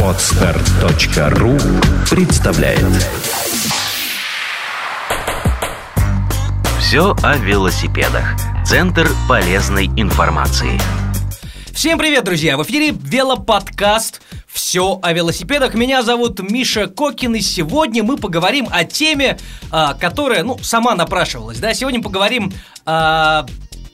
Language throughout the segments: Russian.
Отстар.ру представляет Все о велосипедах. Центр полезной информации. Всем привет, друзья! В эфире велоподкаст «Все о велосипедах». Меня зовут Миша Кокин, и сегодня мы поговорим о теме, а, которая, ну, сама напрашивалась, да? Сегодня поговорим о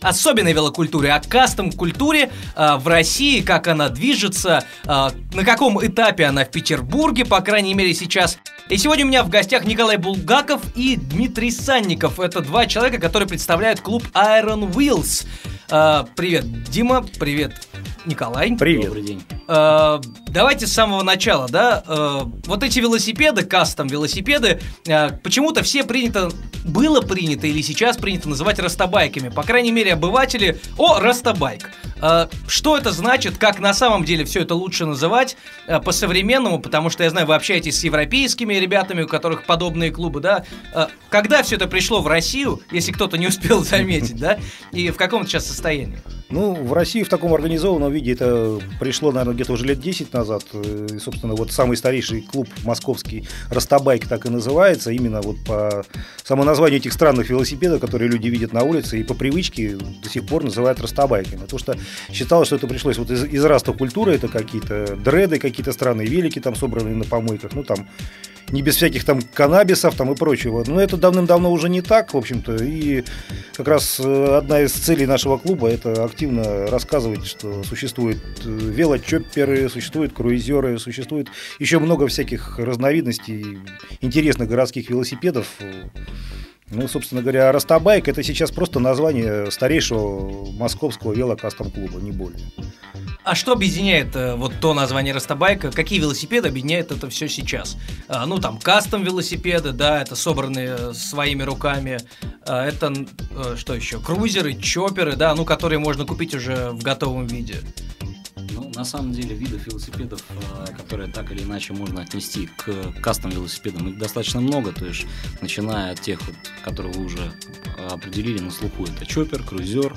особенной велокультуре, о кастом-культуре э, в России, как она движется, э, на каком этапе она в Петербурге, по крайней мере сейчас. И сегодня у меня в гостях Николай Булгаков и Дмитрий Санников. Это два человека, которые представляют клуб Iron Wheels. Э, привет, Дима, привет, Николай. Привет. Добрый день. Э, давайте с самого начала, да. Э, вот эти велосипеды, кастом велосипеды, э, почему-то все принято, было принято или сейчас принято называть растабайками. По крайней мере, обыватели. О, растабайк. Э, что это значит, как на самом деле все это лучше называть э, по-современному, потому что я знаю, вы общаетесь с европейскими ребятами, у которых подобные клубы, да. Э, когда все это пришло в Россию, если кто-то не успел заметить, да, и в каком сейчас состоянии? Ну, в России в таком организованном виде это пришло, наверное, где-то уже лет 10 назад. Э, И, собственно, вот самый старейший клуб московский «Растабайк» так и называется, именно вот по само названию этих странных велосипедов, которые люди видят на улице, и по привычке до сих пор называют «растабайками». Потому что считалось, что это пришлось вот из, из раста культуры, это какие-то дреды, какие-то странные велики там собранные на помойках, ну там не без всяких там каннабисов там и прочего. Но это давным-давно уже не так, в общем-то. И как раз э, одна из целей нашего клуба это активно рассказывать, что существуют э, велочопперы, существуют круизеры, существует еще много всяких разновидностей интересных городских велосипедов. Ну, собственно говоря, Растабайк это сейчас просто название старейшего московского велокастом-клуба, не более. А что объединяет э, вот то название Растабайка? Какие велосипеды объединяет это все сейчас? А, ну, там, кастом велосипеды, да, это собранные э, своими руками. А, это, э, что еще? Крузеры, чоперы, да, ну, которые можно купить уже в готовом виде. Ну, на самом деле, видов велосипедов, э, которые так или иначе можно отнести к кастом велосипедам, их достаточно много. То есть, начиная от тех, которые вы уже определили на слуху, это чоппер, круизер.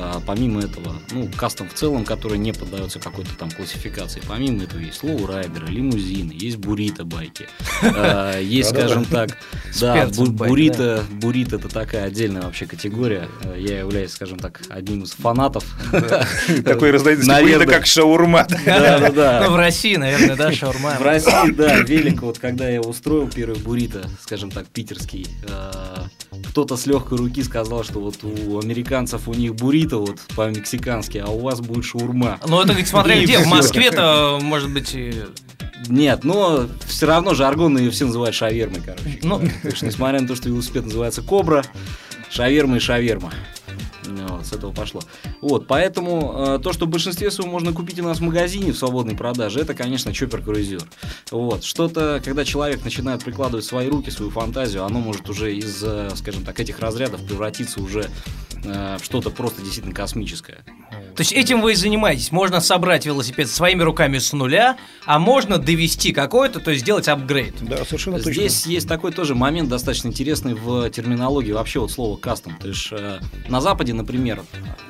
Э, Помимо этого, ну, кастом в целом, который не поддается какой-то там классификации. Помимо этого есть лоурайдеры, лимузины, есть бурито байки. Э, Есть, скажем так, да, перцем бу- байк, бурито, бурито это такая отдельная вообще категория. Э, Я являюсь, скажем так, одним из фанатов. Такой разновидности буррито, как шаурма. Да, да, да. Ну, в России, наверное, да, шаурма. В России, да, велик, вот когда я устроил первый буррито, скажем так, питерский, кто-то с легкой руки сказал, что вот у американцев у них буррито вот по-мексикански, а у вас будет шаурма. Ну, это ведь смотря где. В. Москве-то, может быть. Нет, но все равно жаргонно ее все называют шавермой, короче. Ну, Так что, несмотря на то, что велосипед называется Кобра, шаверма и шаверма. Вот, с этого пошло. Вот, поэтому э, то, что в большинстве своем можно купить у нас в магазине в свободной продаже, это, конечно, чоппер круизер. Вот, что-то, когда человек начинает прикладывать свои руки, свою фантазию, оно может уже из, э, скажем так, этих разрядов превратиться уже э, что-то просто действительно космическое. То есть этим вы и занимаетесь. Можно собрать велосипед своими руками с нуля, а можно довести какой-то, то есть сделать апгрейд. Да, совершенно точно. Здесь есть такой тоже момент достаточно интересный в терминологии вообще вот слова кастом. То есть э, на Западе, например,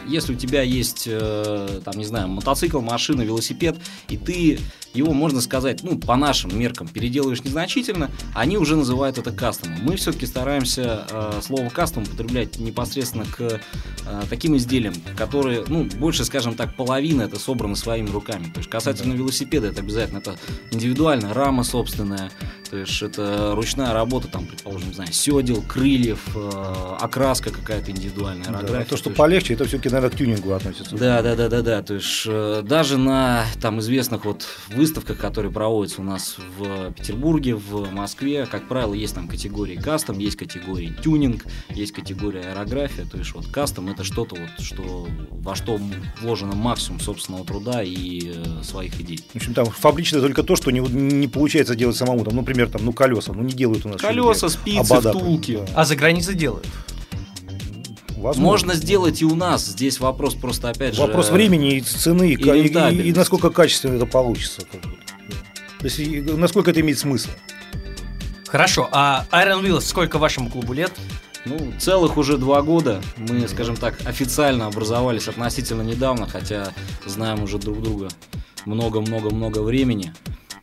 если у тебя есть, э, там, не знаю, мотоцикл, машина, велосипед, и ты его, можно сказать, ну, по нашим меркам переделываешь незначительно, они уже называют это кастомом. Мы все-таки стараемся э, слово кастом употреблять непосредственно к э, таким изделиям, которые, ну, больше, скажем так, половина это собрано своими руками. То есть касательно велосипеда, это обязательно это индивидуально, рама собственная, то есть это ручная работа, там, предположим, не знаю, седел, крыльев, э, окраска какая-то индивидуальная, Да, то, что То полегче, это все-таки, наверное, к тюнингу относится. да, да, да, да, да. То есть э, даже на там известных вот выставках, которые проводятся у нас в Петербурге, в Москве, как правило, есть там категории кастом, есть категории тюнинг, есть категория аэрография. То есть вот кастом это что-то вот, что во что вложено максимум собственного труда и э, своих идей. В общем, там фабричное только то, что не, не получается делать самому. Там, например, там, ну, колеса, ну, не делают у нас. Колеса, что-нибудь. спицы, Обода, втулки. да. А за границей делают. Возможно. Можно сделать и у нас. Здесь вопрос просто опять же. Вопрос времени и цены, и, и и- насколько качественно это получится. То есть, и насколько это имеет смысл. Хорошо, а Iron Wheels сколько вашему клубу лет? Ну, целых уже два года. Мы, скажем так, официально образовались относительно недавно, хотя знаем уже друг друга много-много-много времени.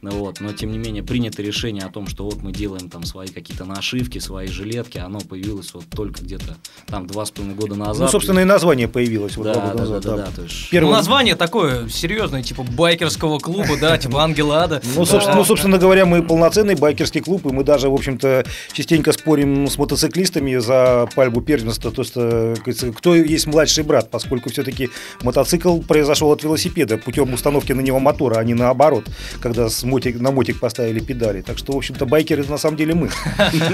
Ну вот, но тем не менее принято решение о том, что вот мы делаем там свои какие-то нашивки, свои жилетки, оно появилось вот только где-то там два с половиной года назад. Ну, собственно, и название появилось вот да, два года да, назад. да, да, да. да, то есть Ну, название такое серьезное, типа байкерского клуба, да, типа Ангела Ада. Ну, собственно, ну, собственно говоря, мы полноценный байкерский клуб, и мы даже, в общем-то, частенько спорим с мотоциклистами за пальбу первенства. То есть, э, кто есть младший брат, поскольку все-таки мотоцикл произошел от велосипеда путем установки на него мотора, а не наоборот, когда с мотик, на мотик поставили педали. Так что, в общем-то, байкеры на самом деле мы.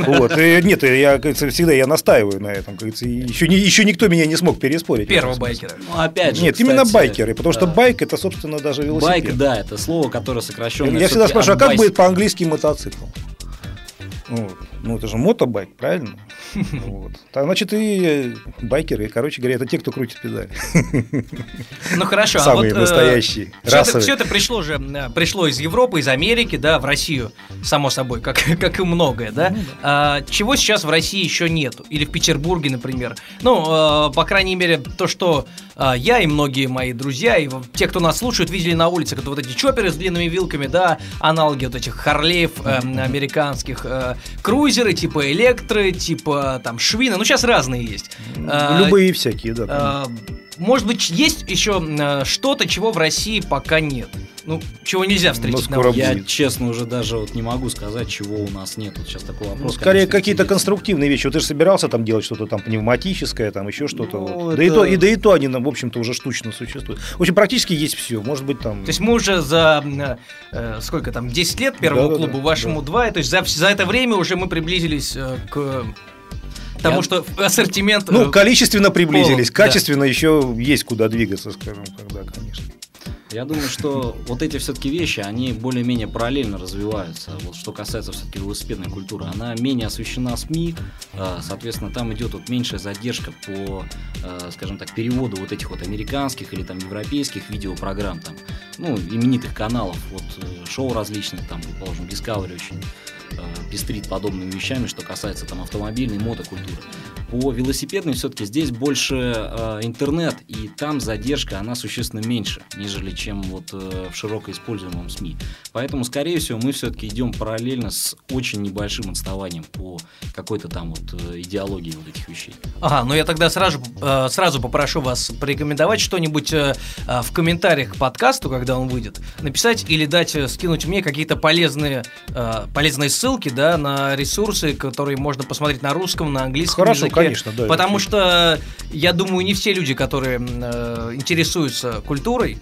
Вот. И нет, я, всегда я настаиваю на этом. Еще, не, еще никто меня не смог переспорить. Первого байкера. Ну, опять же, Нет, именно кстати, байкеры, потому что да. байк это, собственно, даже велосипед. Байк, да, это слово, которое сокращенно. Я всегда спрашиваю, а как будет по-английски мотоцикл? Вот. Ну, это же мотобайк, правильно? Вот. Так, значит, и э, байкеры, короче говоря, это те, кто крутит педали. Ну хорошо, Самые а вот, настоящие, Все это, всё это пришло же, э, пришло из Европы, из Америки, да, в Россию, само собой, как, как и многое, да. А, чего сейчас в России еще нету? Или в Петербурге, например. Ну, э, по крайней мере, то, что э, я и многие мои друзья, и те, кто нас слушают, видели на улице, это вот эти чоперы с длинными вилками, да, аналоги вот этих Харлеев э, американских, э, крузеры, типа электры, типа там швины, ну сейчас разные есть. А, Любые всякие, да. а, Может быть, есть еще что-то, чего в России пока нет. Ну, чего нельзя встретить Ну, на скоро улице. Я, будет. честно, уже даже вот не могу сказать, чего у нас нет. Вот сейчас такой вопрос. Ну, скорее какие-то конструктивные вещи. Вот ты же собирался там делать что-то там пневматическое, там еще что-то. Ну, вот. да, и это- то, и, да и то они, ну, в общем-то, уже штучно существуют. В общем, практически есть все. Может быть, там... То есть мы уже за э, сколько там, 10 лет первому Да-да-да, клубу, вашему да. 2, то есть за, за это время уже мы приблизились э, к тому, Я- что ассортимент... Ну, э, количественно приблизились, полон, да. качественно еще есть куда двигаться, скажем так, да, конечно. Я думаю, что вот эти все-таки вещи, они более-менее параллельно развиваются. Вот что касается все-таки велосипедной культуры, она менее освещена СМИ, э, соответственно, там идет вот меньшая задержка по, э, скажем так, переводу вот этих вот американских или там европейских видеопрограмм, там, ну, именитых каналов, вот шоу различных, там, предположим, Discovery очень э, пестрит подобными вещами, что касается там автомобильной мотокультуры. По велосипедной все-таки здесь больше э, интернет, и там задержка, она существенно меньше, нежели чем вот э, в широко используемом СМИ. Поэтому, скорее всего, мы все-таки идем параллельно с очень небольшим отставанием по какой-то там вот э, идеологии вот этих вещей. Ага, ну я тогда сразу, э, сразу попрошу вас порекомендовать что-нибудь э, э, в комментариях к подкасту, когда он выйдет, написать или дать, э, скинуть мне какие-то полезные, э, полезные ссылки, да, на ресурсы, которые можно посмотреть на русском, на английском Хорошо, языке. конечно, да, Потому что я думаю, не все люди, которые э, интересуются культурой,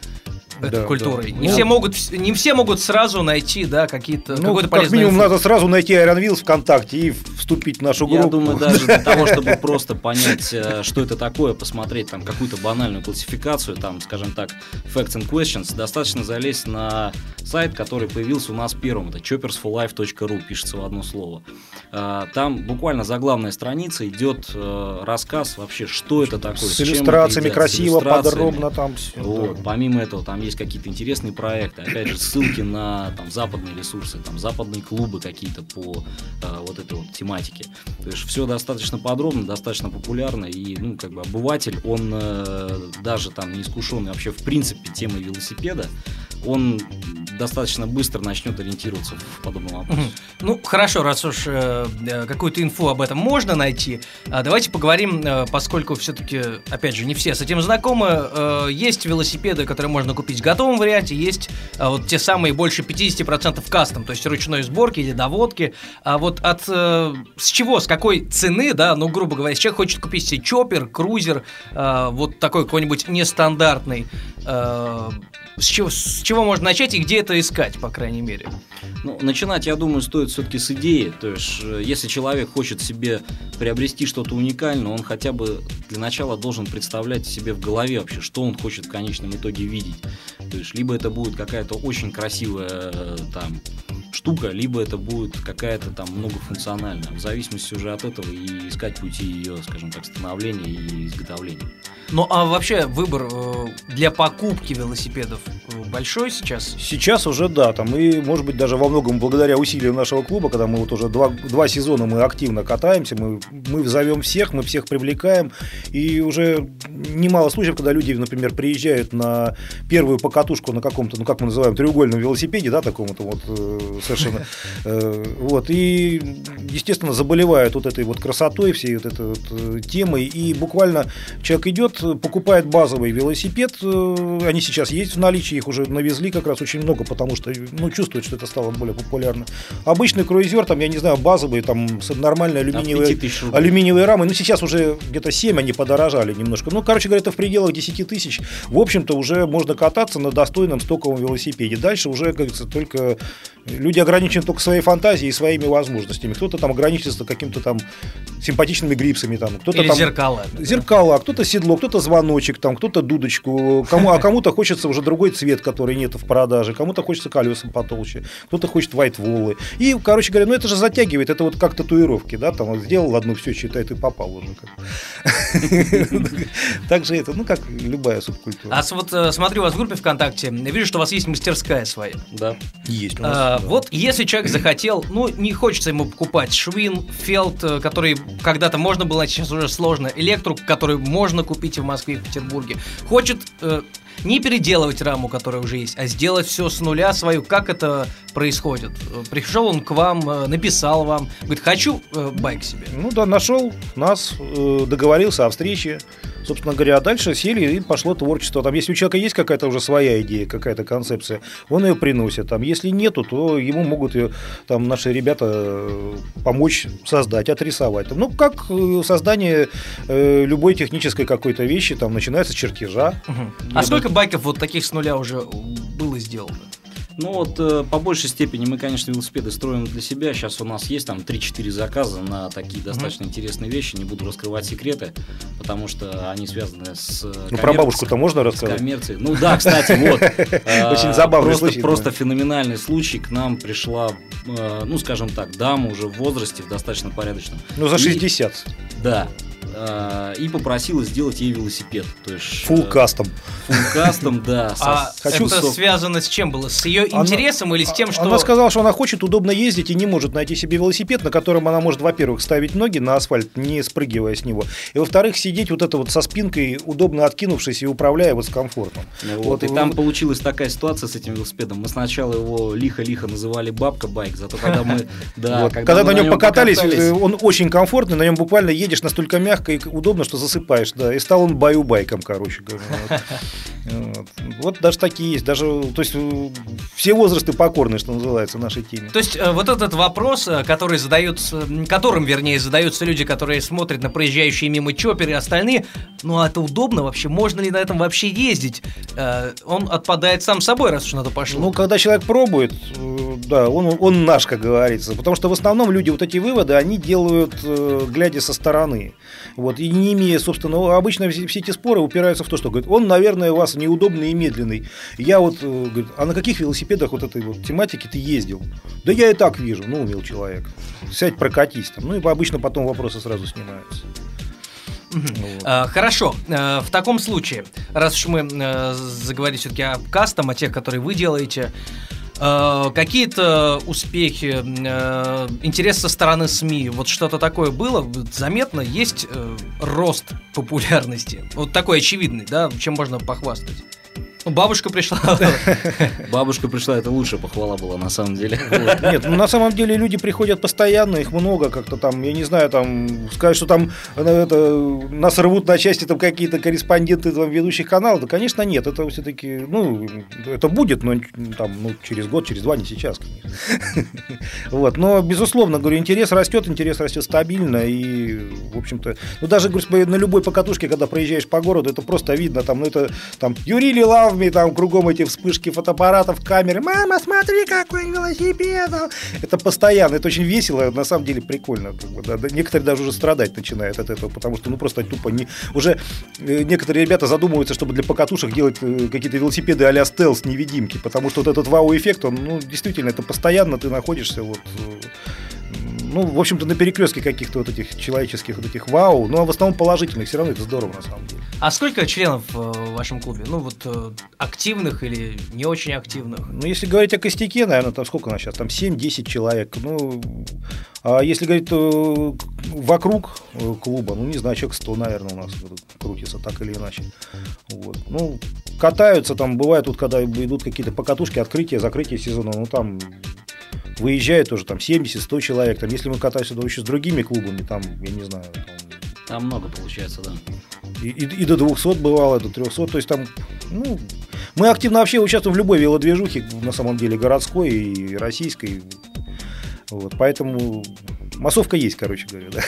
этой Да, культурой, да. не Ну, все могут, не все могут сразу найти, да, какие-то Ну, какой-то как полезный минимум, инфу. надо сразу найти Iron Wheels ВКонтакте и вступить в нашу группу. Я думаю, даже для того, чтобы просто понять, э, что это такое, посмотреть там какую-то банальную классификацию, там, скажем так, Facts and Questions, достаточно залезть на сайт, который появился у нас первым, это choppersforlife.ru, пишется в одно слово. Э, Там буквально заглавная страница идет э, рассказ вообще, что это такое, С чем это иллюстрациями, едят, с красиво, иллюстрациями. подробно там все. Вот. Помимо этого, там есть какие-то интересные проекты. Опять же, ссылки на там, западные ресурсы, там, западные клубы какие-то по э, вот этой вот тематике. То есть все достаточно подробно, достаточно популярно. И, ну, как бы обыватель, он э, даже там не искушенный вообще в принципе темой велосипеда, он достаточно быстро начнет ориентироваться в подобном вопросе. Ну, хорошо, раз уж э, э, какую-то инфу об этом можно найти, а давайте поговорим, э, поскольку все-таки, опять же, не все с этим знакомы, э, есть велосипеды, которые можно купить в готовом варианте, есть э, вот те самые больше 50% кастом, то есть ручной сборки или доводки. А вот от э, с чего, с какой цены, да, ну, грубо говоря, если человек хочет купить себе чоппер, крузер, э, вот такой какой-нибудь нестандартный, э, с чего, с чего можно начать и где это искать, по крайней мере? Ну, начинать, я думаю, стоит все-таки с идеи. То есть, э, если человек хочет себе приобрести что-то уникальное, он хотя бы для начала должен представлять себе в голове вообще, что он хочет в конечном итоге видеть. То есть, либо это будет какая-то очень красивая э, там штука, либо это будет какая-то там многофункциональная. В зависимости уже от этого и искать пути ее, скажем так, становления и изготовления. Ну а вообще выбор э, для покупки велосипедов э, большой сейчас? Сейчас уже да, там и может быть даже во многом благодаря усилиям нашего клуба, когда мы вот уже два, два сезона мы активно катаемся, мы, мы зовем всех, мы всех привлекаем, и уже немало случаев, когда люди, например, приезжают на первую покатушку на каком-то, ну как мы называем, треугольном велосипеде, да, таком-то вот э, совершенно, э, вот, и естественно заболевают вот этой вот красотой, всей вот этой вот э, темой, и буквально человек идет, покупает базовый велосипед, э, они сейчас есть в наличии, их уже навезли как раз очень много, потому что, ну, чувствуют, что это стало более популярно. Обычный круизер, там, я не знаю, базовый, там, с нормальной алюминиевой, алюминиевой рамой, ну, сейчас уже где-то 7 они подорожали немножко. Ну, короче говоря, это в пределах 10 тысяч. В общем-то, уже можно кататься на достойном стоковом велосипеде. Дальше уже, как говорится, только люди ограничены только своей фантазией и своими возможностями. Кто-то там ограничится каким-то там симпатичными грипсами, там, кто-то Или там... зеркала. Зеркала, кто-то седло, кто-то звоночек, там, кто-то дудочку, кому, а кому-то хочется уже другой цвет, который нет в продаже, кому-то хочется колеса потолще, кто-то хочет вайтволы. И, короче говоря, ну это же затягивает, это вот как татуировки, да, там вот сделал одну, все, считай, ты попал уже. Так же это, ну как любая субкультура. А вот э, смотрю у вас в группе ВКонтакте, вижу, что у вас есть мастерская своя. Да. Есть у А, нас. Вот если человек захотел, ну, не хочется ему покупать Швин, Фелд, э, который когда-то можно было, а сейчас уже сложно, Электру, который можно купить в Москве, и Петербурге, хочет э, не переделывать раму, которая уже есть, а сделать все с нуля свою, как это происходит? Пришел он к вам, э, написал вам, говорит, хочу э, байк себе. Ну да, нашел нас, э, договорился о встрече. Собственно говоря, а дальше сели и пошло творчество. Там, если у человека есть какая-то уже своя идея, какая-то концепция, он ее приносит. Там, если нету, то ему могут ее, там, наши ребята помочь создать, отрисовать. Ну, как создание любой технической какой-то вещи, там, начинается с чертежа. А сколько байков вот таких с нуля уже было сделано? Ну вот э, по большей степени мы, конечно, велосипеды строим для себя. Сейчас у нас есть там 3-4 заказа на такие достаточно интересные вещи. Не буду раскрывать секреты, потому что они связаны с... э, Ну, про бабушку-то можно с рассказать? коммерцией. Ну да, кстати, вот. э, Очень забавный просто, случай, Просто феноменальный случай. К нам пришла, ну скажем так, дама уже в возрасте, в достаточно порядочном. Ну, за И- 60. Да. Э, И попросила сделать ей велосипед. То есть Фулл э, кастом. Full custom, да. А хочу это сок. связано с чем было? С ее Она- интересом или с тем, что... Она сказала, что она хочет удобно ездить и не может найти себе велосипед, на котором она может, во-первых, ставить ноги на асфальт, не спрыгивая с него, и, во-вторых, сидеть вот это вот со спинкой, удобно откинувшись и управляя вот с комфортом. Вот, Вот, и там вот. получилась такая ситуация с этим велосипедом. Мы сначала его лихо-лихо называли бабка байк, зато когда мы, да. Когда, на нем покатались, он очень комфортный, на нем буквально едешь настолько мягко и удобно, что засыпаешь, да, и стал он баю-байком, короче говоря. Вот. Вот. Вот даже такие есть, даже, то есть все возрасты покорны, что называется, нашей теме. То есть э, вот этот вопрос, э, который задаются, которым, вернее, задаются люди, которые смотрят на проезжающие мимо чоперы и остальные, ну а это удобно вообще, можно ли на этом вообще ездить? Э, Он отпадает сам собой, раз уж на то пошло. Ну, когда человек пробует, да, он, он наш, как говорится. Потому что в основном люди вот эти выводы, они делают, глядя со стороны. Вот, и не имея, собственно, ну, обычно все, все эти споры упираются в то, что, говорит, он, наверное, у вас неудобный и медленный. Я вот, э, говорит, а на каких велосипедах вот этой вот тематики ты ездил? Да я и так вижу, ну, умел человек. Сядь, прокатись там. Ну, и обычно потом вопросы сразу снимаются. Э, Хорошо, Э, в таком случае, раз уж мы э, заговорили все-таки о кастом, о тех, которые вы делаете, какие-то успехи, э, интерес со стороны СМИ, вот что-то такое было, заметно, есть э, рост популярности, вот такой очевидный, да, чем можно похвастать. Ну, Бабушка пришла. Бабушка пришла, это лучшая похвала была на самом деле. Вот. Нет, ну на самом деле люди приходят постоянно, их много, как-то там, я не знаю, там, сказать, что там э, это, нас рвут на части там какие-то корреспонденты там, ведущих каналов, да, конечно, нет, это все-таки, ну, это будет, но там, ну, через год, через два, не сейчас. Вот, но, безусловно, говорю, интерес растет, интерес растет стабильно, и, в общем-то, ну, даже, говорю, на любой покатушке, когда проезжаешь по городу, это просто видно, там, ну, это, там, You really рекламе, там кругом эти вспышки фотоаппаратов, камеры. Мама, смотри, какой велосипед! Это постоянно, это очень весело, на самом деле прикольно. Некоторые даже уже страдать начинают от этого, потому что ну просто тупо не... Уже э, некоторые ребята задумываются, чтобы для покатушек делать э, какие-то велосипеды а-ля стелс-невидимки, потому что вот этот вау-эффект, он, ну, действительно, это постоянно ты находишься вот ну, в общем-то, на перекрестке каких-то вот этих человеческих вот этих вау, ну, а в основном положительных, все равно это здорово, на самом деле. А сколько членов э, в вашем клубе? Ну, вот э, активных или не очень активных? Ну, если говорить о костяке, наверное, там сколько у нас сейчас? Там 7-10 человек. Ну, а если говорить э, вокруг клуба, ну, не знаю, человек 100, наверное, у нас крутится так или иначе. Вот. Ну, катаются там, бывает, вот когда идут какие-то покатушки, открытие, закрытие сезона, ну, там выезжает тоже там 70-100 человек. Там, если мы катаемся то еще с другими клубами, там, я не знаю, там, там много получается, да. И, и, и до 200 бывало, до 300. То есть там, ну, мы активно вообще участвуем в любой велодвижухе, на самом деле, городской и российской. Вот, поэтому массовка есть, короче говоря, да.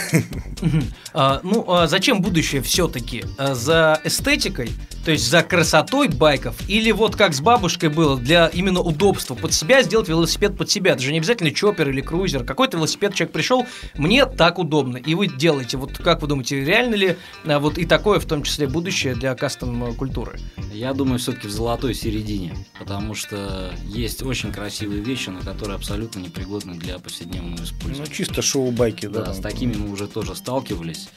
А, ну, а зачем будущее все-таки? А, за эстетикой, то есть за красотой байков, или вот как с бабушкой было, для именно удобства под себя сделать велосипед под себя. Это же не обязательно чоппер или крузер. Какой-то велосипед человек пришел, мне так удобно. И вы делаете, вот как вы думаете, реально ли а, вот и такое, в том числе, будущее для кастом-культуры? Я думаю, все-таки в золотой середине, потому что есть очень красивые вещи, но которые абсолютно непригодны для повседневного использования. Ну, чисто шоу-байки, да. Да, с такими мы уже тоже сталкивались.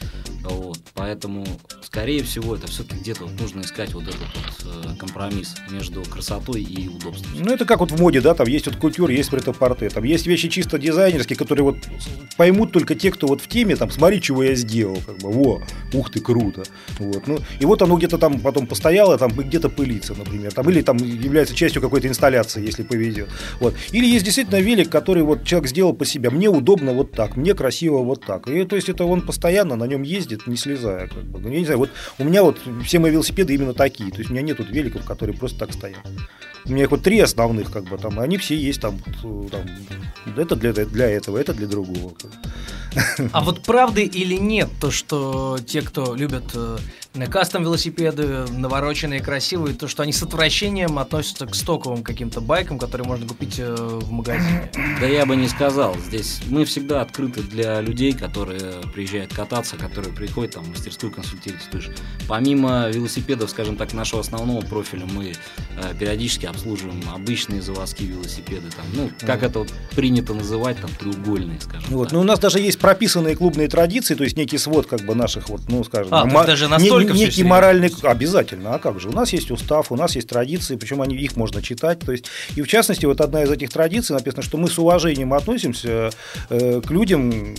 Вот, поэтому, скорее всего, это все-таки где-то вот нужно искать вот этот вот э, компромисс между красотой и удобством. Ну, это как вот в моде, да, там есть вот культура, есть претопорте, там есть вещи чисто дизайнерские, которые вот поймут только те, кто вот в теме, там, смотри, чего я сделал, как бы, во, ух ты, круто. Вот, ну, и вот оно где-то там потом постояло, там где-то пылится, например, там, или там является частью какой-то инсталляции, если повезет. Вот. Или есть действительно велик, который вот человек сделал по себе, мне удобно вот так, мне красиво вот так. И то есть это он постоянно на нем ездит, не слезая. Как бы. Ну, я не знаю, вот у меня вот все мои велосипеды именно такие. То есть у меня нет великов, которые просто так стоят. У меня их вот три основных, как бы там, они все есть там, там это для, для этого, это для другого. А вот правда или нет то, что те, кто любят э, кастом велосипеды, навороченные, красивые, то, что они с отвращением относятся к стоковым каким-то байкам, которые можно купить э, в магазине? Да я бы не сказал. Здесь мы всегда открыты для людей, которые приезжают кататься, которые приходят там в мастерскую консультироваться. То есть помимо велосипедов, скажем так, нашего основного профиля, мы э, периодически обслуживаем обычные заводские велосипеды. Там, ну, как это вот принято называть, там, треугольные, скажем вот. так. Ну, у нас даже есть прописанные клубные традиции, то есть некий свод как бы наших вот, ну, скажем... А, ма- даже настолько не, некий моральный... Обязательно, а как же? У нас есть устав, у нас есть традиции, причем они, их можно читать. То есть, и в частности, вот одна из этих традиций написано, что мы с уважением относимся э, к людям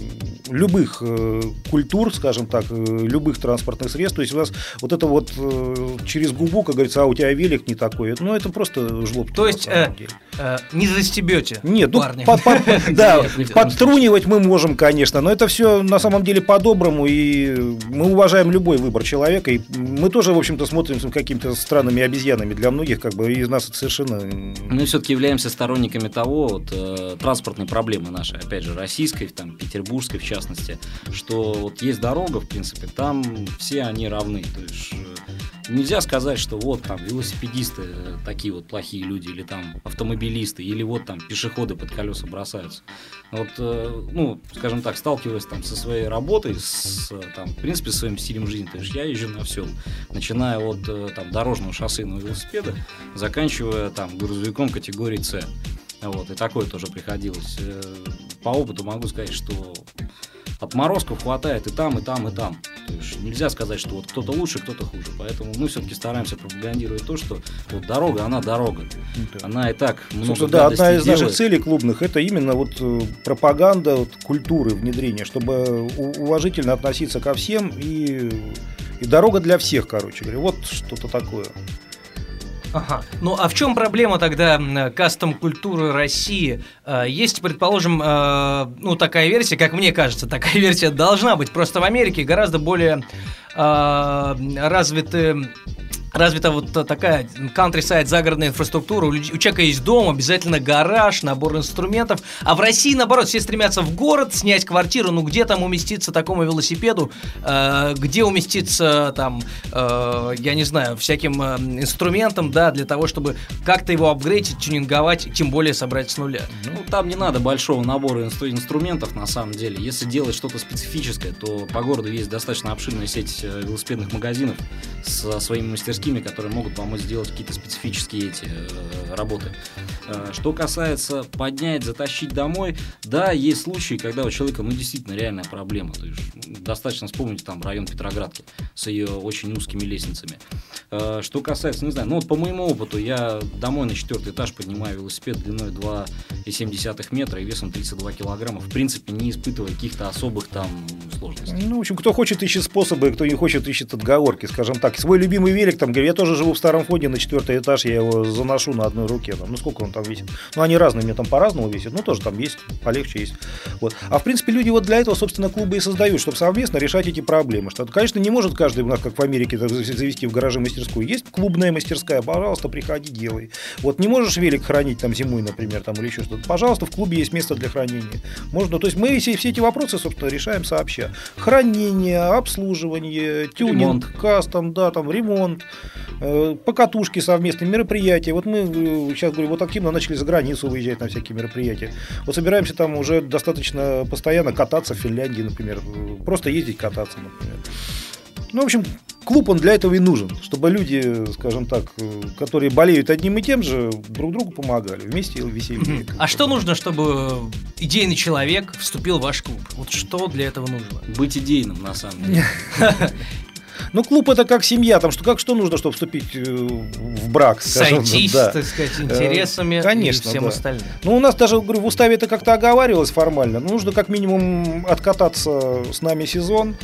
любых э, культур, скажем так, э, любых транспортных средств. То есть у нас вот это вот э, через губу, как говорится, а у тебя велик не такой, ну это просто жлоб. То есть э, э, не застебете, Нет, ну, по, по, да, подтрунивать мы можем, конечно, но это все на самом деле по-доброму, и мы уважаем любой выбор человека, и мы тоже, в общем-то, смотрим с какими-то странными обезьянами для многих, как бы, из нас это совершенно... Мы все-таки являемся сторонниками того, вот, э, транспортной проблемы нашей, опять же, российской, там, петербургской, в частности, что вот есть дорога, в принципе, там все они равны. То есть э, нельзя сказать, что вот там велосипедисты э, такие вот плохие люди, или там автомобилисты, или вот там пешеходы под колеса бросаются. Вот, э, ну, скажем так, сталкиваясь там со своей работой, с, там, в принципе, со своим стилем жизни, то есть я езжу на всем, начиная от там дорожного шоссейного велосипеда, заканчивая там грузовиком категории С. Вот, и такое тоже приходилось. По опыту могу сказать, что отморозков хватает и там, и там, и там. То есть нельзя сказать, что вот кто-то лучше, кто-то хуже. Поэтому мы все-таки стараемся пропагандировать то, что вот дорога, она дорога. Да. Она и так много да, одна из делает. наших целей клубных это именно вот э, пропаганда вот, культуры внедрения, чтобы уважительно относиться ко всем и, и дорога для всех, короче говоря. Вот что-то такое. Ага. Ну а в чем проблема тогда кастом-культуры России? Э, есть, предположим, э, ну такая версия, как мне кажется, такая версия должна быть. Просто в Америке гораздо более э, развиты развита вот такая countryside загородная инфраструктура. У, у человека есть дом, обязательно гараж, набор инструментов. А в России, наоборот, все стремятся в город снять квартиру. Ну, где там уместиться такому велосипеду? Э, где уместиться там, э, я не знаю, всяким э, инструментам, да, для того, чтобы как-то его апгрейдить, тюнинговать, тем более собрать с нуля. Ну, там не надо большого набора инстру- инструментов, на самом деле. Если делать что-то специфическое, то по городу есть достаточно обширная сеть э, велосипедных магазинов со своими мастерскими, которые могут помочь сделать какие-то специфические эти э, работы. Э, Что касается поднять, затащить домой, да, есть случаи, когда у человека, ну, действительно, реальная проблема. То есть, достаточно вспомнить там район Петроградки с ее очень узкими лестницами. Э, Что касается, не знаю, ну, вот по моему опыту, я домой на четвертый этаж поднимаю велосипед длиной 2,7 метра и весом 32 килограмма, в принципе, не испытывая каких-то особых там сложностей. Ну, в общем, кто хочет, ищет способы, кто не хочет, ищет отговорки, скажем так. Свой любимый велик, там, говорю, я тоже живу в старом фонде на четвертый этаж, я его заношу на одной руке. Там, ну, сколько он там весит? Ну, они разные, меня там по-разному весят, ну, тоже там есть, полегче есть. Вот. А, в принципе, люди вот для этого, собственно, клубы и создают, чтобы совместно решать эти проблемы. Что, конечно, не может каждый у нас, как в Америке, завести в гараже мастерскую. Есть клубная мастерская, пожалуйста, приходи, делай. Вот не можешь велик хранить там зимой, например, там или еще что-то. Пожалуйста, в клубе есть место для хранения. Можно, то есть мы все, все эти вопросы, собственно, решаем сообща. Хранение, обслуживание, тюнинг, Ремонт. кастом, да, там ремонт, э, покатушки совместные, мероприятия. Вот мы э, сейчас, говорю, вот активно начали за границу выезжать на всякие мероприятия. Вот собираемся там уже достаточно постоянно кататься в Финляндии, например. Э, Просто ездить кататься, например. Ну, в общем, клуб он для этого и нужен, чтобы люди, скажем так, э, которые болеют одним и тем же, друг другу помогали, вместе веселее. А что нужно, чтобы идейный человек вступил в ваш клуб? Вот что для этого нужно? Быть идейным, на самом деле. Ну, клуб это как семья, там что как что нужно, чтобы вступить э, в брак, скажем, Сойтись, да. так сказать, интересами Э, конечно, и всем да. остальным. Ну, у нас даже, говорю, в уставе это как-то оговаривалось формально. Ну, нужно как минимум откататься с нами сезон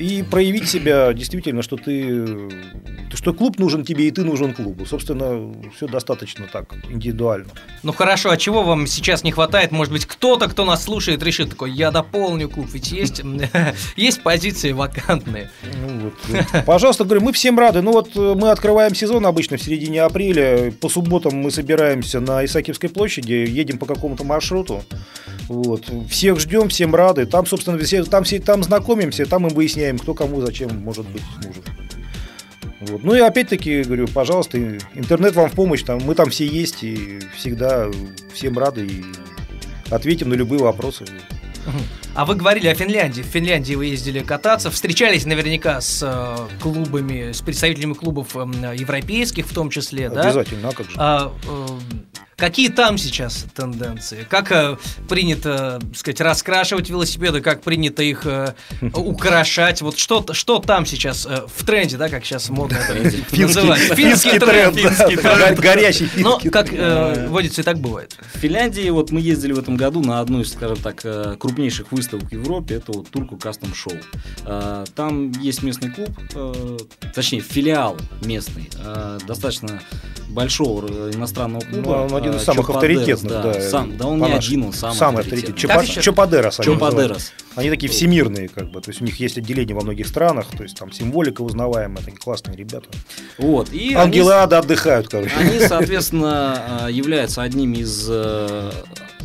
и проявить себя действительно, что ты, что клуб нужен тебе и ты нужен клубу. Собственно, все достаточно так индивидуально. Ну хорошо, а чего вам сейчас не хватает? Может быть, кто-то, кто нас слушает, решит такой, я дополню клуб, ведь есть, есть позиции вакантные. Ну, вот. Пожалуйста, говорю, мы всем рады. Ну вот э, мы открываем сезон обычно в середине апреля. По субботам мы собираемся на Исаакиевской площади, едем по какому-то маршруту. Вот. Всех ждем, всем рады. Там, собственно, все, там, все, там знакомимся, там и выясняем, кто кому зачем может быть нужен. Вот. Ну и опять-таки, говорю, пожалуйста, интернет вам в помощь, там, мы там все есть и всегда всем рады и ответим на любые вопросы. А вы говорили о Финляндии. В Финляндии вы ездили кататься, встречались наверняка с э, клубами, с представителями клубов э, европейских в том числе, да? Обязательно, а как же. А, э, какие там сейчас тенденции? Как э, принято, так сказать, раскрашивать велосипеды, как принято их э, украшать? Вот что, что там сейчас э, в тренде, да, как сейчас модно это называть? финский тренд, финский тренд. горячий Но финский как тренд. э, водится и так бывает. В Финляндии вот мы ездили в этом году на одну из, скажем так, э, крупнейших выставок в Европе. Это вот Турку Кастом Шоу. Э, Там есть местный клуб, точнее филиал местный, достаточно большого иностранного клуба. Ну, один из самых Чопадерос, авторитетных, да. Сам, да он не один, он самый, Самый авторитет. Еще? Чопадерос. они. Чопадерос. Они такие всемирные, как бы. То есть у них есть отделение во многих странах, то есть там символика узнаваемая, такие классные ребята. Вот. И они Ангелы ада отдыхают, короче. Они, соответственно, э, являются одними из э,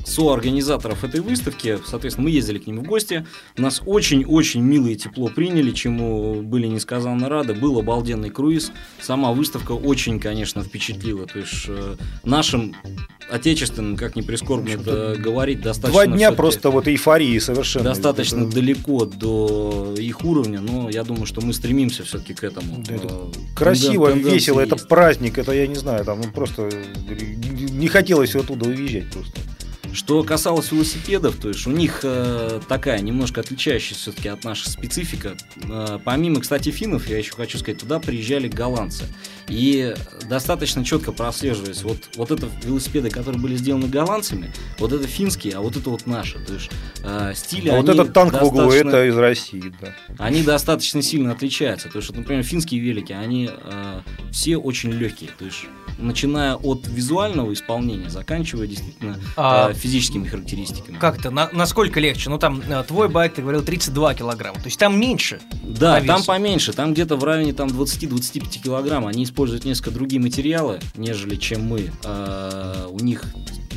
соорганизаторов этой выставки. Соответственно, мы ездили к ним в гости. Нас очень-очень мило и тепло приняли, чему были несказанно рады. Был обалденный круиз. Сама выставка очень, конечно, впечатлила. То есть э, нашим отечественным, как ни прискорбно это говорить, достаточно... Два дня просто вот эйфории совершенно. Достаточно Это- далеко до их уровня, но я думаю, что мы стремимся все-таки к этому. Да, это Э, Красиво, тенденции весело, это есть. праздник, это я не знаю, там ну, просто не хотелось оттуда уезжать просто. Что касалось велосипедов, то есть у них э, такая немножко отличающаяся все-таки от нашей специфика. Э, помимо, кстати, финнов, я еще хочу сказать, туда приезжали голландцы. И достаточно четко прослеживается, вот, вот это велосипеды, которые были сделаны голландцами, вот это финские, а вот это вот наши. То есть э, стили А вот этот танк в углу, это из России, да. они достаточно сильно отличаются. То есть, вот, например, финские велики, они э, все очень легкие. То есть, начиная от визуального исполнения, заканчивая действительно А э, физическими характеристиками. Как это? На- насколько легче? Ну там э, твой байк, ты говорил, 32 килограмма. То есть там меньше. Да, там поменьше, там где-то в районе там 20-25 килограмм. Они используют несколько другие материалы, нежели чем мы. А, у них,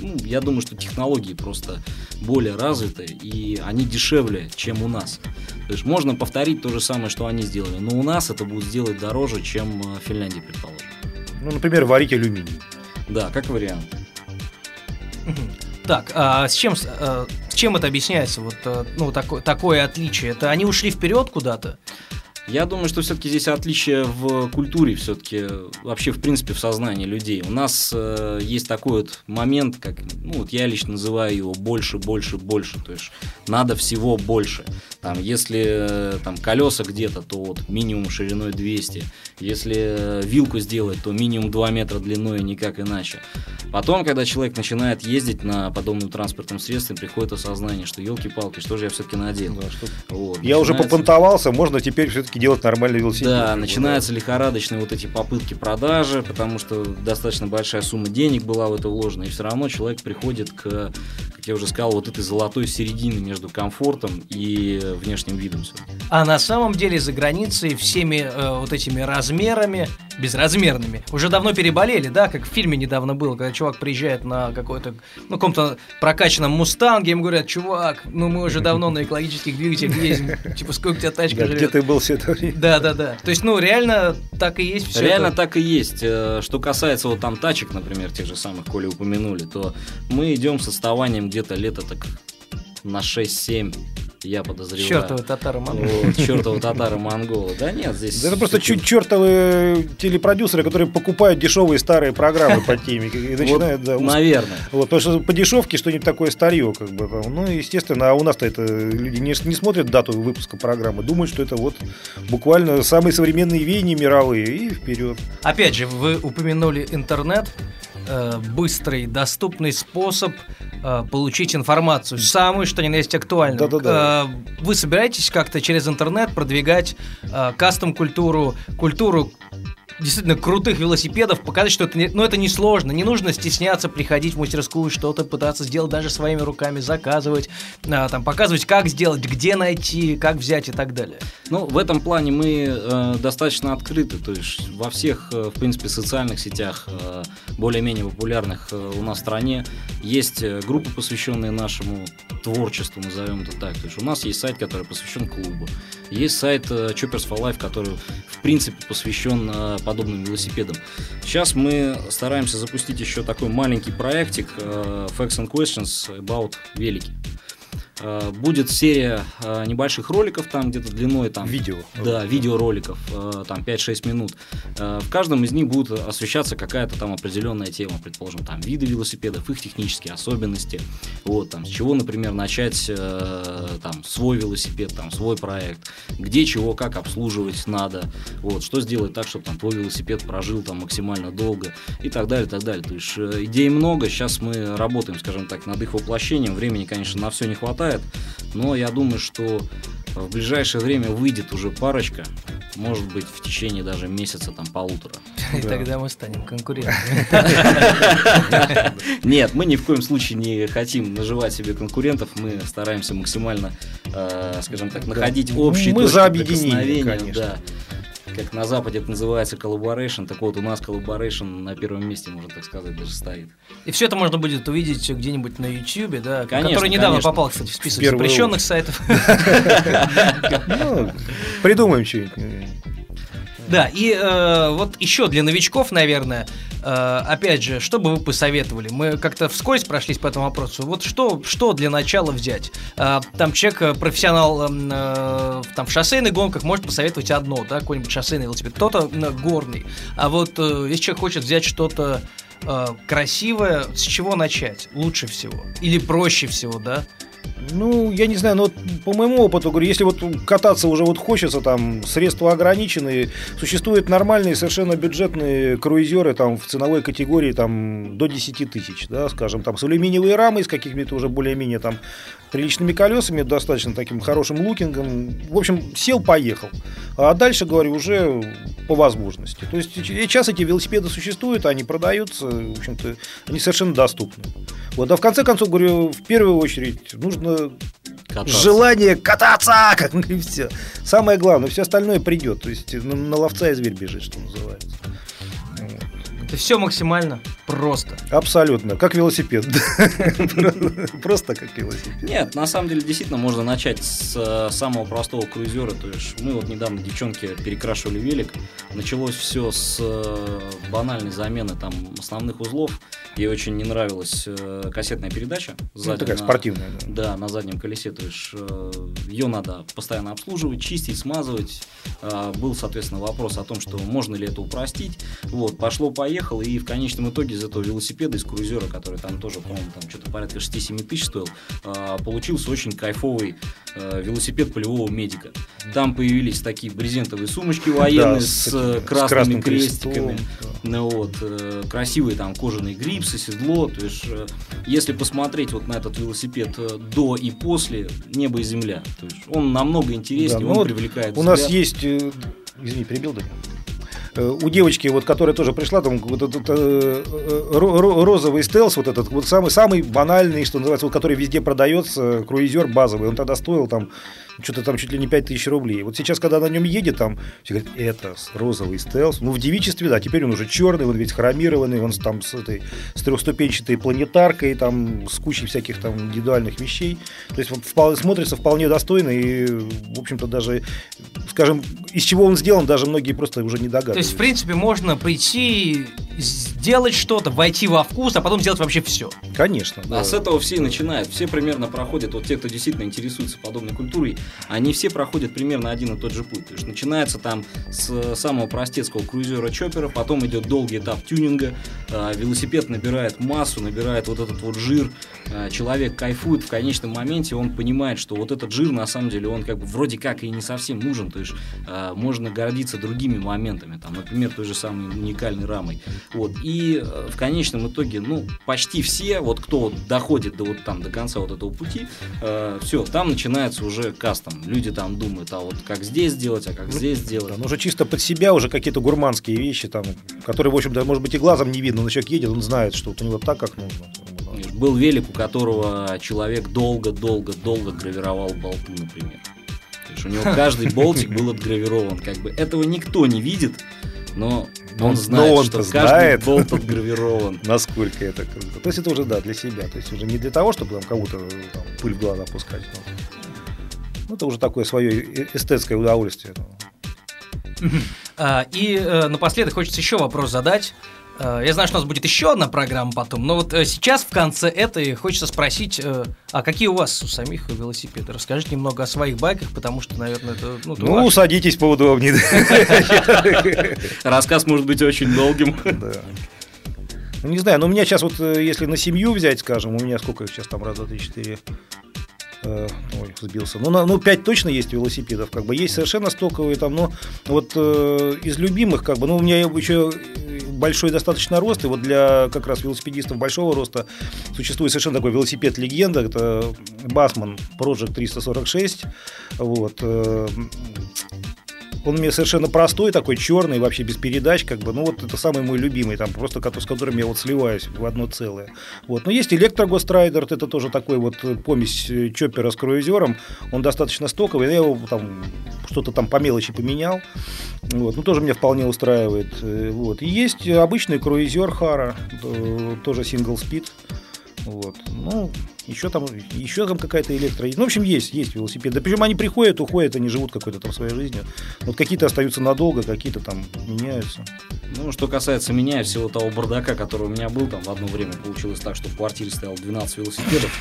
ну, я думаю, что технологии просто более развиты, и они дешевле, чем у нас. То есть можно повторить то же самое, что они сделали, но у нас это будет сделать дороже, чем в Финляндии, предположим. Ну, например, варить алюминий. Да, как вариант. Так, а с чем, с, а, с чем это объясняется? Вот, а, ну, такое, такое отличие. Это они ушли вперед куда-то? Я думаю, что все-таки здесь отличие в культуре, все-таки вообще в принципе в сознании людей. У нас э, есть такой вот момент, как, ну вот я лично называю его больше, больше, больше. То есть надо всего больше. Там, если э, там колеса где-то, то вот минимум шириной 200. Если э, вилку сделать, то минимум 2 метра длиной, никак иначе. Потом, когда человек начинает ездить на подобном транспортном средстве, приходит осознание, что елки-палки, что же я все-таки надел. Да, что... вот, я начинается... уже попонтовался, можно теперь все-таки делать нормальный велосипед. Да, начинаются лихорадочные вот эти попытки продажи, потому что достаточно большая сумма денег была в это вложена, и все равно человек приходит к, как я уже сказал, вот этой золотой середины между комфортом и внешним видом. А на самом деле за границей всеми э, вот этими размерами, безразмерными, уже давно переболели, да, как в фильме недавно было, когда чувак приезжает на какой-то, ну, каком-то прокачанном мустанге, ему говорят, чувак, ну мы уже давно на экологических двигателях ездим, типа сколько у тебя тачка живет. Где ты был все это время? Да, да, да. То есть, ну, реально так и есть все Реально это. так и есть. Э, что касается вот там тачек, например, тех же самых, коли упомянули, то мы идем с отставанием где-то лето так на 6-7 я подозреваю. Чертовы татары-монголы. Чертовы татары-монголы. Да нет, здесь... это просто чуть чертовы телепродюсеры, которые покупают дешевые старые программы по теме. И начинают, да, Наверное. Вот, потому что по дешевке что-нибудь такое старье, как бы. Ну, естественно, а у нас-то это люди не, не смотрят дату выпуска программы, думают, что это вот буквально самые современные веяния мировые, и вперед. Опять же, вы упомянули интернет. Э, быстрый, доступный способ э, получить информацию, самую, что ни на есть актуальную. Да-да-да. Э, вы собираетесь как-то через интернет продвигать кастом-культуру, культуру действительно крутых велосипедов, показать, что это, не, ну, это не сложно, не нужно стесняться приходить в мастерскую, что-то пытаться сделать даже своими руками, заказывать, а, там, показывать, как сделать, где найти, как взять и так далее. Ну, в этом плане мы э, достаточно открыты, то есть во всех, э, в принципе, социальных сетях, э, более-менее популярных э, у нас в стране, есть э, группы, посвященные нашему творчеству, назовем это так. То есть у нас есть сайт, который посвящен клубу, есть сайт э, Choppers for Life, который, в принципе, посвящен э, подобным велосипедам. Сейчас мы стараемся запустить еще такой маленький проектик э, Facts and Questions about велики. Э, будет серия э, небольших роликов, там где-то длиной там... Видео. Да, видеороликов, э, там 5-6 минут. В каждом из них будет освещаться какая-то там определенная тема, предположим, там виды велосипедов, их технические особенности, вот, там, с чего, например, начать там свой велосипед, там, свой проект, где чего, как обслуживать надо, вот, что сделать так, чтобы там твой велосипед прожил там максимально долго и так далее, и так далее. То есть идей много, сейчас мы работаем, скажем так, над их воплощением, времени, конечно, на все не хватает, хватает, но я думаю, что в ближайшее время выйдет уже парочка, может быть, в течение даже месяца, там, полутора. И тогда мы станем конкурентами. Нет, мы ни в коем случае не хотим наживать себе конкурентов, мы стараемся максимально, э, скажем так, находить общий Мы за объединение, конечно как на Западе это называется collaboration, так вот у нас collaboration на первом месте, можно так сказать, даже стоит. И все это можно будет увидеть где-нибудь на YouTube, да, конечно, который недавно конечно. попал, кстати, в список Первый запрещенных сайтов. Ну, придумаем что-нибудь. Да, и э, вот еще для новичков, наверное, э, опять же, что бы вы посоветовали? Мы как-то вскользь прошлись по этому вопросу. Вот что, что для начала взять? Э, там человек, э, профессионал эм, э, там, в шоссейных гонках, может посоветовать одно, да, какой-нибудь шоссейный велосипед, кто-то э, горный. А вот э, если человек хочет взять что-то э, красивое, с чего начать лучше всего? Или проще всего, да? Ну, я не знаю, но вот по моему опыту, говорю, если вот кататься уже вот хочется, там, средства ограниченные, существуют нормальные, совершенно бюджетные круизеры, там, в ценовой категории, там, до 10 тысяч, да, скажем, там, с алюминиевой рамой, с какими-то уже более-менее, там, приличными колесами, достаточно таким хорошим лукингом. В общем, сел, поехал. А дальше, говорю, уже по возможности. То есть сейчас эти велосипеды существуют, они продаются, в общем-то, они совершенно доступны. Вот, а в конце концов, говорю, в первую очередь нужно кататься. желание кататься, как и все. Самое главное, все остальное придет. То есть на, на ловца и зверь бежит, что называется. Все максимально просто. Абсолютно, как велосипед. Просто как велосипед. Нет, на самом деле действительно можно начать с э, самого простого круизера. То есть мы вот недавно девчонки перекрашивали велик. Началось все с э, банальной замены там основных узлов. Ей очень не нравилась э, кассетная передача. Ну, такая на- спортивная. да. Да, на заднем колесе, то есть ее надо постоянно обслуживать, чистить, смазывать. Э, Был, соответственно, вопрос о том, что можно ли это упростить. Вот, пошло-поехало, и в конечном итоге из этого велосипеда, из круизера, который там тоже, по-моему, там что-то порядка 6-7 тысяч стоил, э, получился очень кайфовый э, велосипед полевого медика. Там появились такие брезентовые сумочки военные Да, с, с э, с красными красным крестиками. крестом, да. Ну вот, э, красивые там кожаные грипсы, седло. То есть, э, если посмотреть вот на этот велосипед э, до и после, небо и земля. То есть, он намного интереснее, Да, ну он вот привлекает У нас есть, э, извини, перебил, да? У девочки, вот, которая тоже пришла, там вот этот э, ро- ро- розовый стелс, вот этот вот самый самый банальный, что называется, вот, который везде продается, круизер базовый, он тогда стоил там что-то там чуть ли не 5000 рублей. Вот сейчас, когда на нем едет, там все говорят, это розовый стелс. Ну, в девичестве, да, теперь он уже черный, он весь хромированный, он с- там с этой с трехступенчатой планетаркой, там с кучей всяких там индивидуальных вещей. То есть вполне, смотрится вполне достойно и, в общем-то, даже, скажем, из чего он сделан, даже многие просто уже не То догадываются. есть, в принципе, можно прийти, сделать что-то, войти во вкус, а потом сделать вообще все. Конечно. А да. с этого все и начинают. Все примерно проходят, вот те, кто действительно интересуется подобной культурой, они все проходят примерно один и тот же путь. То есть начинается там с самого простецкого крузера чоппера, потом идет долгий этап тюнинга, э, велосипед набирает массу, набирает вот этот вот жир, э, человек кайфует, в конечном моменте он понимает, что вот этот жир на самом деле он как бы вроде как и не совсем нужен, то есть э, можно гордиться другими моментами, там, например, той же самой уникальной рамой. Вот. И э, в конечном итоге, ну, почти все, вот кто доходит до вот там до конца вот этого пути, все, там начинается уже кастом. Люди там думают, а вот как здесь сделать, а как здесь Да, сделать. ну, уже чисто под себя, уже какие-то гурманские вещи, там, которые, в общем-то, может быть, и глазом не видно, но человек едет, он знает, что вот у него так, как нужно. Был велик, у которого человек долго-долго-долго гравировал болты, например. То есть у него каждый болтик был отгравирован. Как бы этого никто не видит, но он он- знает, но он-то что каждый знает. болт отгравирован. Насколько это круто. То есть это уже, да, для себя. То есть уже не для того, чтобы там кому-то там, пыль в глаза пускать. но- Ну, это уже такое свое э- эстетское удовольствие. А, И э, напоследок хочется еще вопрос задать. Э, Я знаю, что у нас будет еще одна программа потом, но вот сейчас в конце этой хочется спросить, а какие у вас у самих велосипеды? Расскажите немного о своих байках, потому что, наверное, это ну, это Ну, ваше. садитесь поудобнее. Рассказ может быть очень долгим. Ну, не знаю, но у меня сейчас вот, если на семью взять, скажем, у меня сколько их сейчас там, раз, два, три, четыре, э, ой, сбился. Ну, на, ну, пять точно есть велосипедов, как бы, есть совершенно стоковые там, но вот э, из любимых, как бы, ну, у меня еще большой достаточно рост, и вот для как раз велосипедистов большого роста существует совершенно такой велосипед-легенда, это Басман Project 346, вот, э, он у меня совершенно простой, такой черный, вообще без передач, как бы, ну вот это самый мой любимый, там просто с которым я вот сливаюсь в одно целое. Вот. Но есть электрогострайдер, это тоже такой вот э, помесь э, чоппера с круизером, он достаточно стоковый, я его там что-то там по мелочи поменял, вот, ну тоже меня вполне устраивает. э, Вот. И есть обычный круизер Хара, тоже сингл спид, вот. Ну, еще там, еще там какая-то электро. Ну, в общем, есть, есть велосипеды. Причем они приходят, уходят, они живут какой-то там своей жизнью. Вот какие-то остаются надолго, какие-то там меняются. Ну, что касается меня и всего того бардака, который у меня был, там в одно время получилось так, что в квартире стояло 12 велосипедов.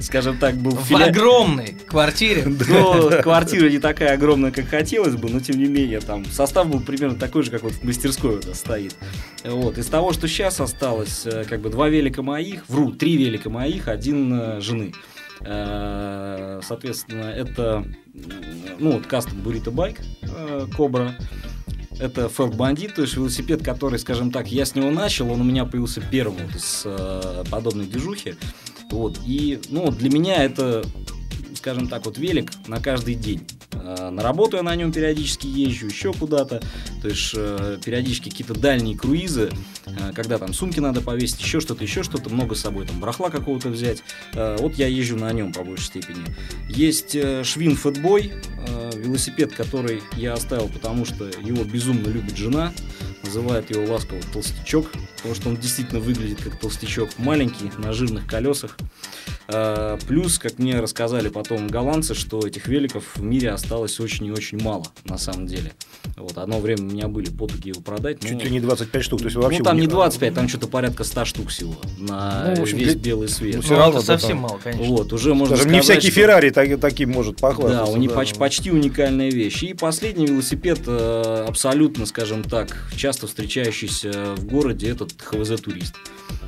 Скажем так, был В огромной квартире. Ну, квартира не такая огромная, как хотелось бы, но тем не менее, там состав был примерно такой же, как вот в мастерской у нас стоит. Вот. Из того, что сейчас осталось, э, как бы два велика моих, вру, три велика моих, один э, жены. Э, Соответственно, это ну, вот кастом Burrito Bike э, Кобра. Это Фелд Бандит, то есть велосипед, который, скажем так, я с него начал, он у меня появился первым вот из э, подобной движухи. Вот. И, ну, для меня это скажем так, вот велик на каждый день. Э, на работу я на нем периодически езжу, еще куда-то. То есть э, периодически какие-то дальние круизы, э, когда там сумки надо повесить, еще что-то, еще что-то, много с собой там барахла какого-то взять. Э, вот я езжу на нем по большей степени. Есть э, Швин Фэтбой, велосипед, который я оставил, потому что его безумно любит жена называет его ласково толстячок, потому что он действительно выглядит как толстячок, маленький, на жирных колесах. А, плюс, как мне рассказали потом голландцы, что этих великов в мире осталось очень и очень мало, на самом деле. Вот, одно время у меня были потуги его продать. Чуть ли не 25 штук, то есть вообще... Ну, там не 25, там что-то порядка 100 штук всего на ну, в общем, весь для... белый свет. Ну, все равно это совсем мало, конечно. Вот, уже можно Скажем, сказать, не всякий что... Феррари так, таким может похвастаться. Да, у них да. Почти, почти уникальная вещь. И последний велосипед, э, абсолютно, скажем так, часто встречающийся в городе, этот ХВЗ-турист.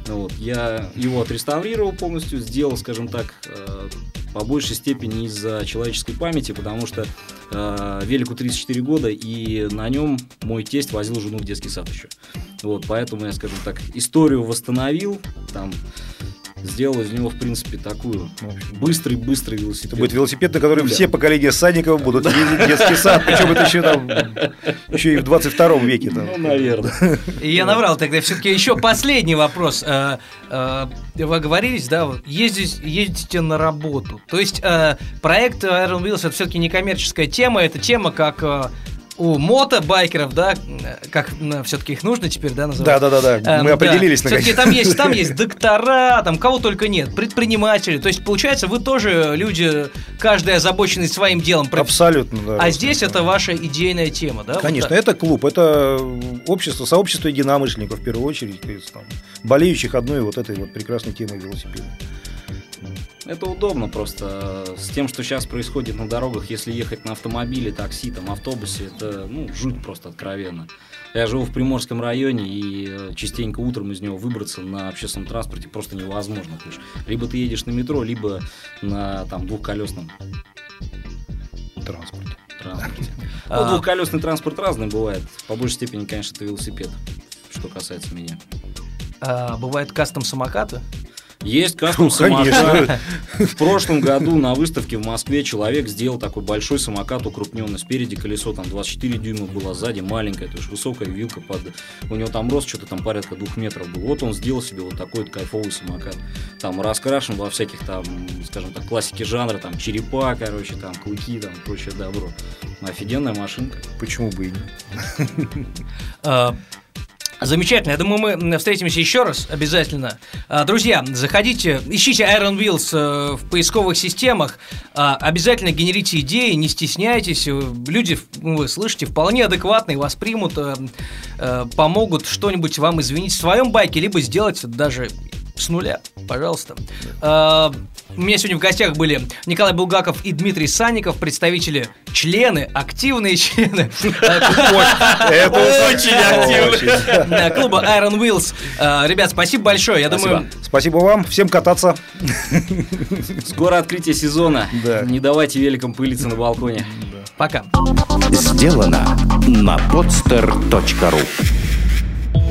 Вот. Я его отреставрировал полностью, сделал, скажем так, э, по большей степени из-за человеческой памяти, потому что э, велику 34 года, и на нем мой тесть возил жену в детский сад еще. Вот, поэтому я, скажем так, историю восстановил, там сделал из него, в принципе, такую быстрый-быстрый велосипед. Это будет велосипед, на который да. все поколения садников будут ездить в детский сад, причем это еще там, еще и в 22 веке. Там. Ну, наверное. И я наврал тогда все-таки еще последний вопрос. Э, э, вы оговорились, да, ездить, ездите на работу. То есть э, проект Iron Wheels это все-таки не коммерческая тема, это тема как у мотобайкеров, да, как ну, все-таки их нужно теперь, да, называть? Да, да, да, да. Мы определились да. Все-таки там есть, там есть доктора, там кого только нет, предприниматели. То есть, получается, вы тоже люди, каждый озабоченный своим делом. Абсолютно, да. А здесь это ваша идейная тема, да? Конечно, вот это клуб, это общество, сообщество единомышленников, в первую очередь, там, болеющих одной вот этой вот прекрасной темой велосипеда. Это удобно просто. С тем, что сейчас происходит на дорогах, если ехать на автомобиле, такси, там, автобусе, это, ну, жуть просто откровенно. Я живу в Приморском районе, и э, частенько утром из него выбраться на общественном транспорте просто невозможно. Либо ты едешь на метро, либо на там, двухколесном транспорте. транспорте. Ну, двухколесный транспорт разный бывает. По большей степени, конечно, это велосипед, что касается меня. А, бывают кастом-самокаты? Есть кастом самокат. В прошлом году на выставке в Москве человек сделал такой большой самокат укрупненный. Спереди колесо там 24 дюйма было, сзади маленькое, то есть высокая вилка под... У него там рост что-то там порядка двух метров был. Вот он сделал себе вот такой вот кайфовый самокат. Там раскрашен во всяких там, скажем так, классики жанра, там черепа, короче, там клыки, там прочее добро. Офигенная машинка. Почему бы и нет? Замечательно. Я думаю, мы встретимся еще раз обязательно. А, друзья, заходите, ищите Iron Wheels э, в поисковых системах. А, обязательно генерите идеи, не стесняйтесь. Э, люди, ну, вы слышите, вполне адекватные, вас примут, э, помогут что-нибудь вам извинить в своем байке, либо сделать даже с нуля, пожалуйста. А, у меня сегодня в гостях были Николай Булгаков и Дмитрий Санников, представители, члены, активные члены. Это очень активно. Клуба Iron Wheels. А, ребят, спасибо большое. Я думаю... Спасибо вам. Всем кататься. Скоро открытие сезона. Не давайте великам пылиться на балконе. Пока. Сделано на podster.ru